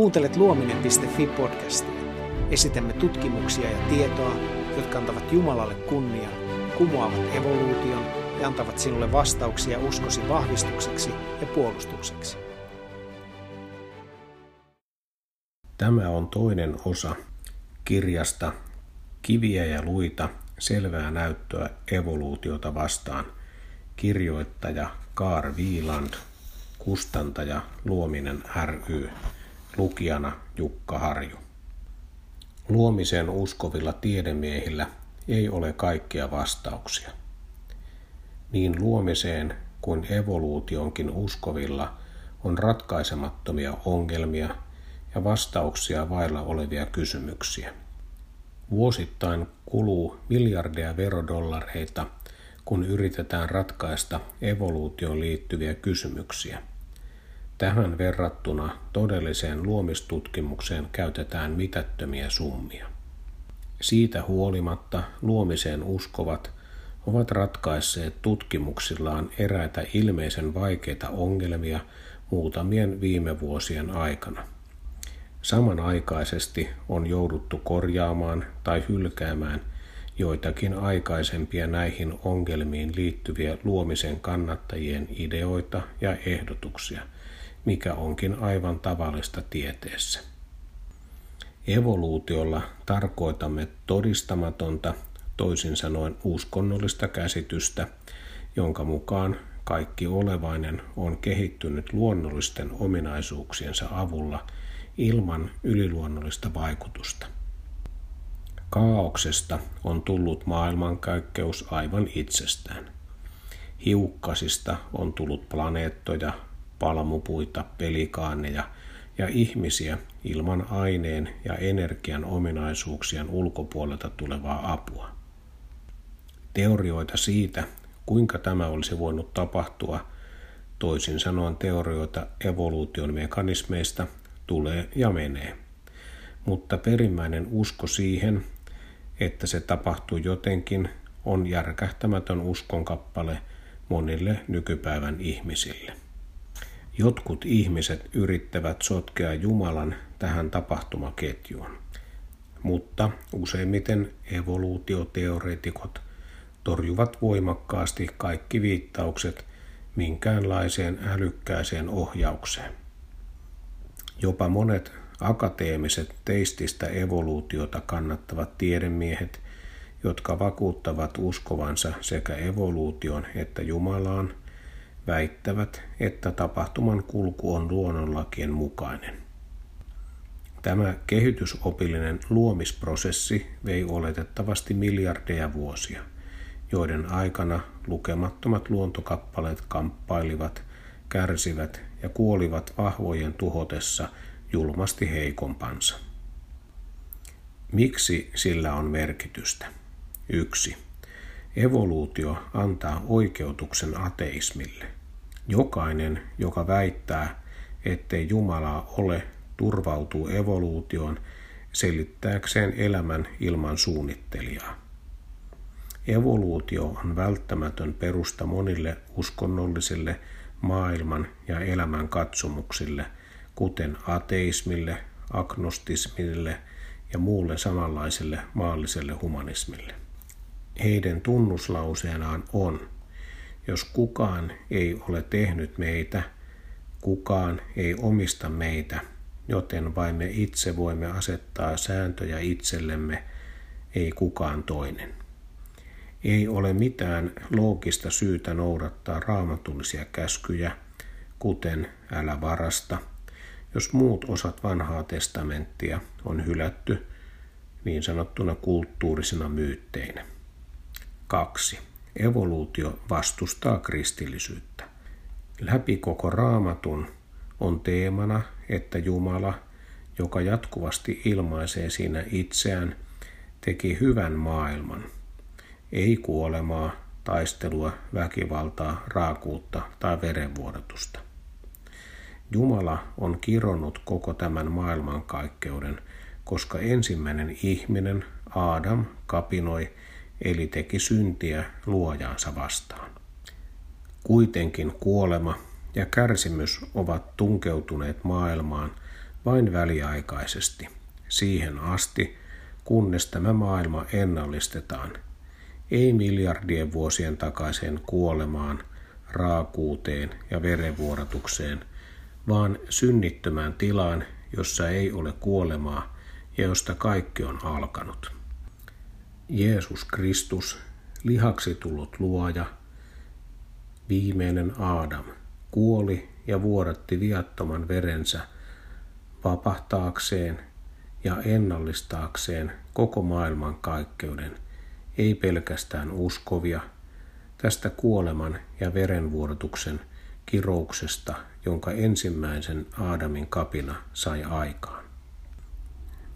Kuuntelet luominen.fi podcastia. Esitämme tutkimuksia ja tietoa, jotka antavat Jumalalle kunnia, kumoavat evoluution ja antavat sinulle vastauksia uskosi vahvistukseksi ja puolustukseksi. Tämä on toinen osa kirjasta Kiviä ja luita, selvää näyttöä evoluutiota vastaan. Kirjoittaja Kaar Viiland, kustantaja Luominen ry, lukijana Jukka Harju. Luomiseen uskovilla tiedemiehillä ei ole kaikkia vastauksia. Niin luomiseen kuin evoluutionkin uskovilla on ratkaisemattomia ongelmia ja vastauksia vailla olevia kysymyksiä. Vuosittain kuluu miljardeja verodollareita, kun yritetään ratkaista evoluutioon liittyviä kysymyksiä. Tähän verrattuna todelliseen luomistutkimukseen käytetään mitättömiä summia. Siitä huolimatta luomiseen uskovat ovat ratkaisseet tutkimuksillaan eräitä ilmeisen vaikeita ongelmia muutamien viime vuosien aikana. Samanaikaisesti on jouduttu korjaamaan tai hylkäämään joitakin aikaisempia näihin ongelmiin liittyviä luomisen kannattajien ideoita ja ehdotuksia, mikä onkin aivan tavallista tieteessä. Evoluutiolla tarkoitamme todistamatonta, toisin sanoen uskonnollista käsitystä, jonka mukaan kaikki olevainen on kehittynyt luonnollisten ominaisuuksiensa avulla – ilman yliluonnollista vaikutusta. Kaauksesta on tullut maailmankaikkeus aivan itsestään. Hiukkasista on tullut planeettoja, palmupuita, pelikaaneja ja ihmisiä ilman aineen ja energian ominaisuuksien ulkopuolelta tulevaa apua. Teorioita siitä, kuinka tämä olisi voinut tapahtua, toisin sanoen teorioita evoluution mekanismeista tulee ja menee. Mutta perimmäinen usko siihen, että se tapahtuu jotenkin, on järkähtämätön uskonkappale monille nykypäivän ihmisille. Jotkut ihmiset yrittävät sotkea Jumalan tähän tapahtumaketjuun, mutta useimmiten evoluutioteoreetikot torjuvat voimakkaasti kaikki viittaukset minkäänlaiseen älykkääseen ohjaukseen. Jopa monet akateemiset teististä evoluutiota kannattavat tiedemiehet, jotka vakuuttavat uskovansa sekä evoluution että Jumalaan, väittävät, että tapahtuman kulku on luonnonlakien mukainen. Tämä kehitysopillinen luomisprosessi vei oletettavasti miljardeja vuosia, joiden aikana lukemattomat luontokappaleet kamppailivat, kärsivät ja kuolivat vahvojen tuhotessa julmasti heikompansa. Miksi sillä on merkitystä? 1. Evoluutio antaa oikeutuksen ateismille. Jokainen, joka väittää, ettei Jumalaa ole, turvautuu evoluutioon selittääkseen elämän ilman suunnittelijaa. Evoluutio on välttämätön perusta monille uskonnollisille maailman ja elämän katsomuksille, kuten ateismille, agnostismille ja muulle samanlaiselle maalliselle humanismille. Heidän tunnuslauseenaan on, jos kukaan ei ole tehnyt meitä, kukaan ei omista meitä, joten vain me itse voimme asettaa sääntöjä itsellemme, ei kukaan toinen. Ei ole mitään loogista syytä noudattaa raamatullisia käskyjä, kuten älä varasta, jos muut osat vanhaa testamenttia on hylätty niin sanottuna kulttuurisena myytteinä. 2. Evoluutio vastustaa kristillisyyttä. Läpi koko raamatun on teemana, että Jumala, joka jatkuvasti ilmaisee siinä itseään, teki hyvän maailman – ei kuolemaa, taistelua, väkivaltaa, raakuutta tai verenvuodatusta. Jumala on kironnut koko tämän maailmankaikkeuden, koska ensimmäinen ihminen, Aadam, kapinoi eli teki syntiä luojaansa vastaan. Kuitenkin kuolema ja kärsimys ovat tunkeutuneet maailmaan vain väliaikaisesti, siihen asti, kunnes tämä maailma ennallistetaan, ei miljardien vuosien takaiseen kuolemaan, raakuuteen ja verenvuoratukseen, vaan synnittömään tilaan, jossa ei ole kuolemaa ja josta kaikki on alkanut. Jeesus Kristus, lihaksi tullut luoja, viimeinen Aadam, kuoli ja vuodatti viattoman verensä vapahtaakseen ja ennallistaakseen koko maailman kaikkeuden, ei pelkästään uskovia, tästä kuoleman ja verenvuorotuksen kirouksesta, jonka ensimmäisen Aadamin kapina sai aikaan.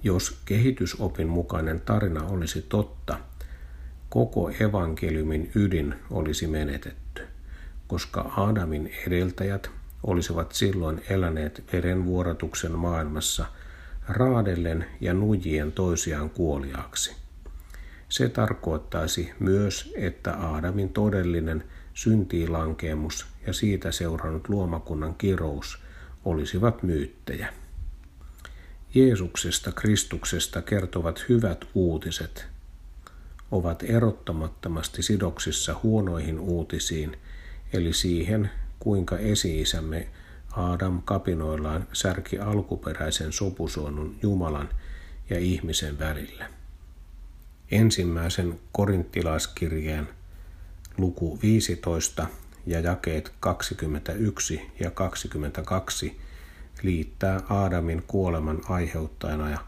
Jos kehitysopin mukainen tarina olisi totta, koko evankeliumin ydin olisi menetetty, koska Aadamin edeltäjät olisivat silloin eläneet verenvuorotuksen maailmassa raadellen ja nujien toisiaan kuoliaaksi. Se tarkoittaisi myös, että Aadamin todellinen syntiilankeemus ja siitä seurannut luomakunnan kirous olisivat myyttejä. Jeesuksesta Kristuksesta kertovat hyvät uutiset ovat erottamattomasti sidoksissa huonoihin uutisiin, eli siihen, kuinka esi-isämme Adam kapinoillaan särki alkuperäisen sopusuonun Jumalan ja ihmisen välillä. Ensimmäisen korinttilaiskirjeen luku 15 ja jakeet 21 ja 22 liittää Aadamin kuoleman aiheuttajana ja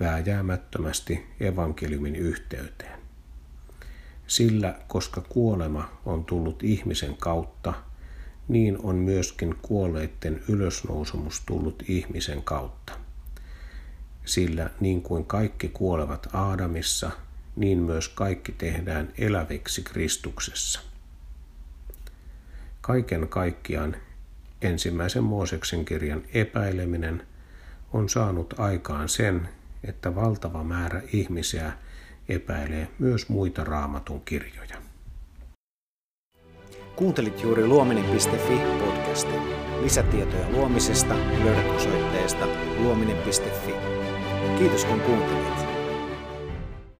vääjäämättömästi evankeliumin yhteyteen. Sillä koska kuolema on tullut ihmisen kautta, niin on myöskin kuolleiden ylösnousemus tullut ihmisen kautta. Sillä niin kuin kaikki kuolevat Aadamissa, niin myös kaikki tehdään eläviksi Kristuksessa. Kaiken kaikkiaan ensimmäisen Mooseksen kirjan epäileminen on saanut aikaan sen, että valtava määrä ihmisiä epäilee myös muita raamatun kirjoja. Kuuntelit juuri luominen.fi podcastin. Lisätietoja luomisesta löydät osoitteesta luominen.fi. Kiitos kun kuuntelit.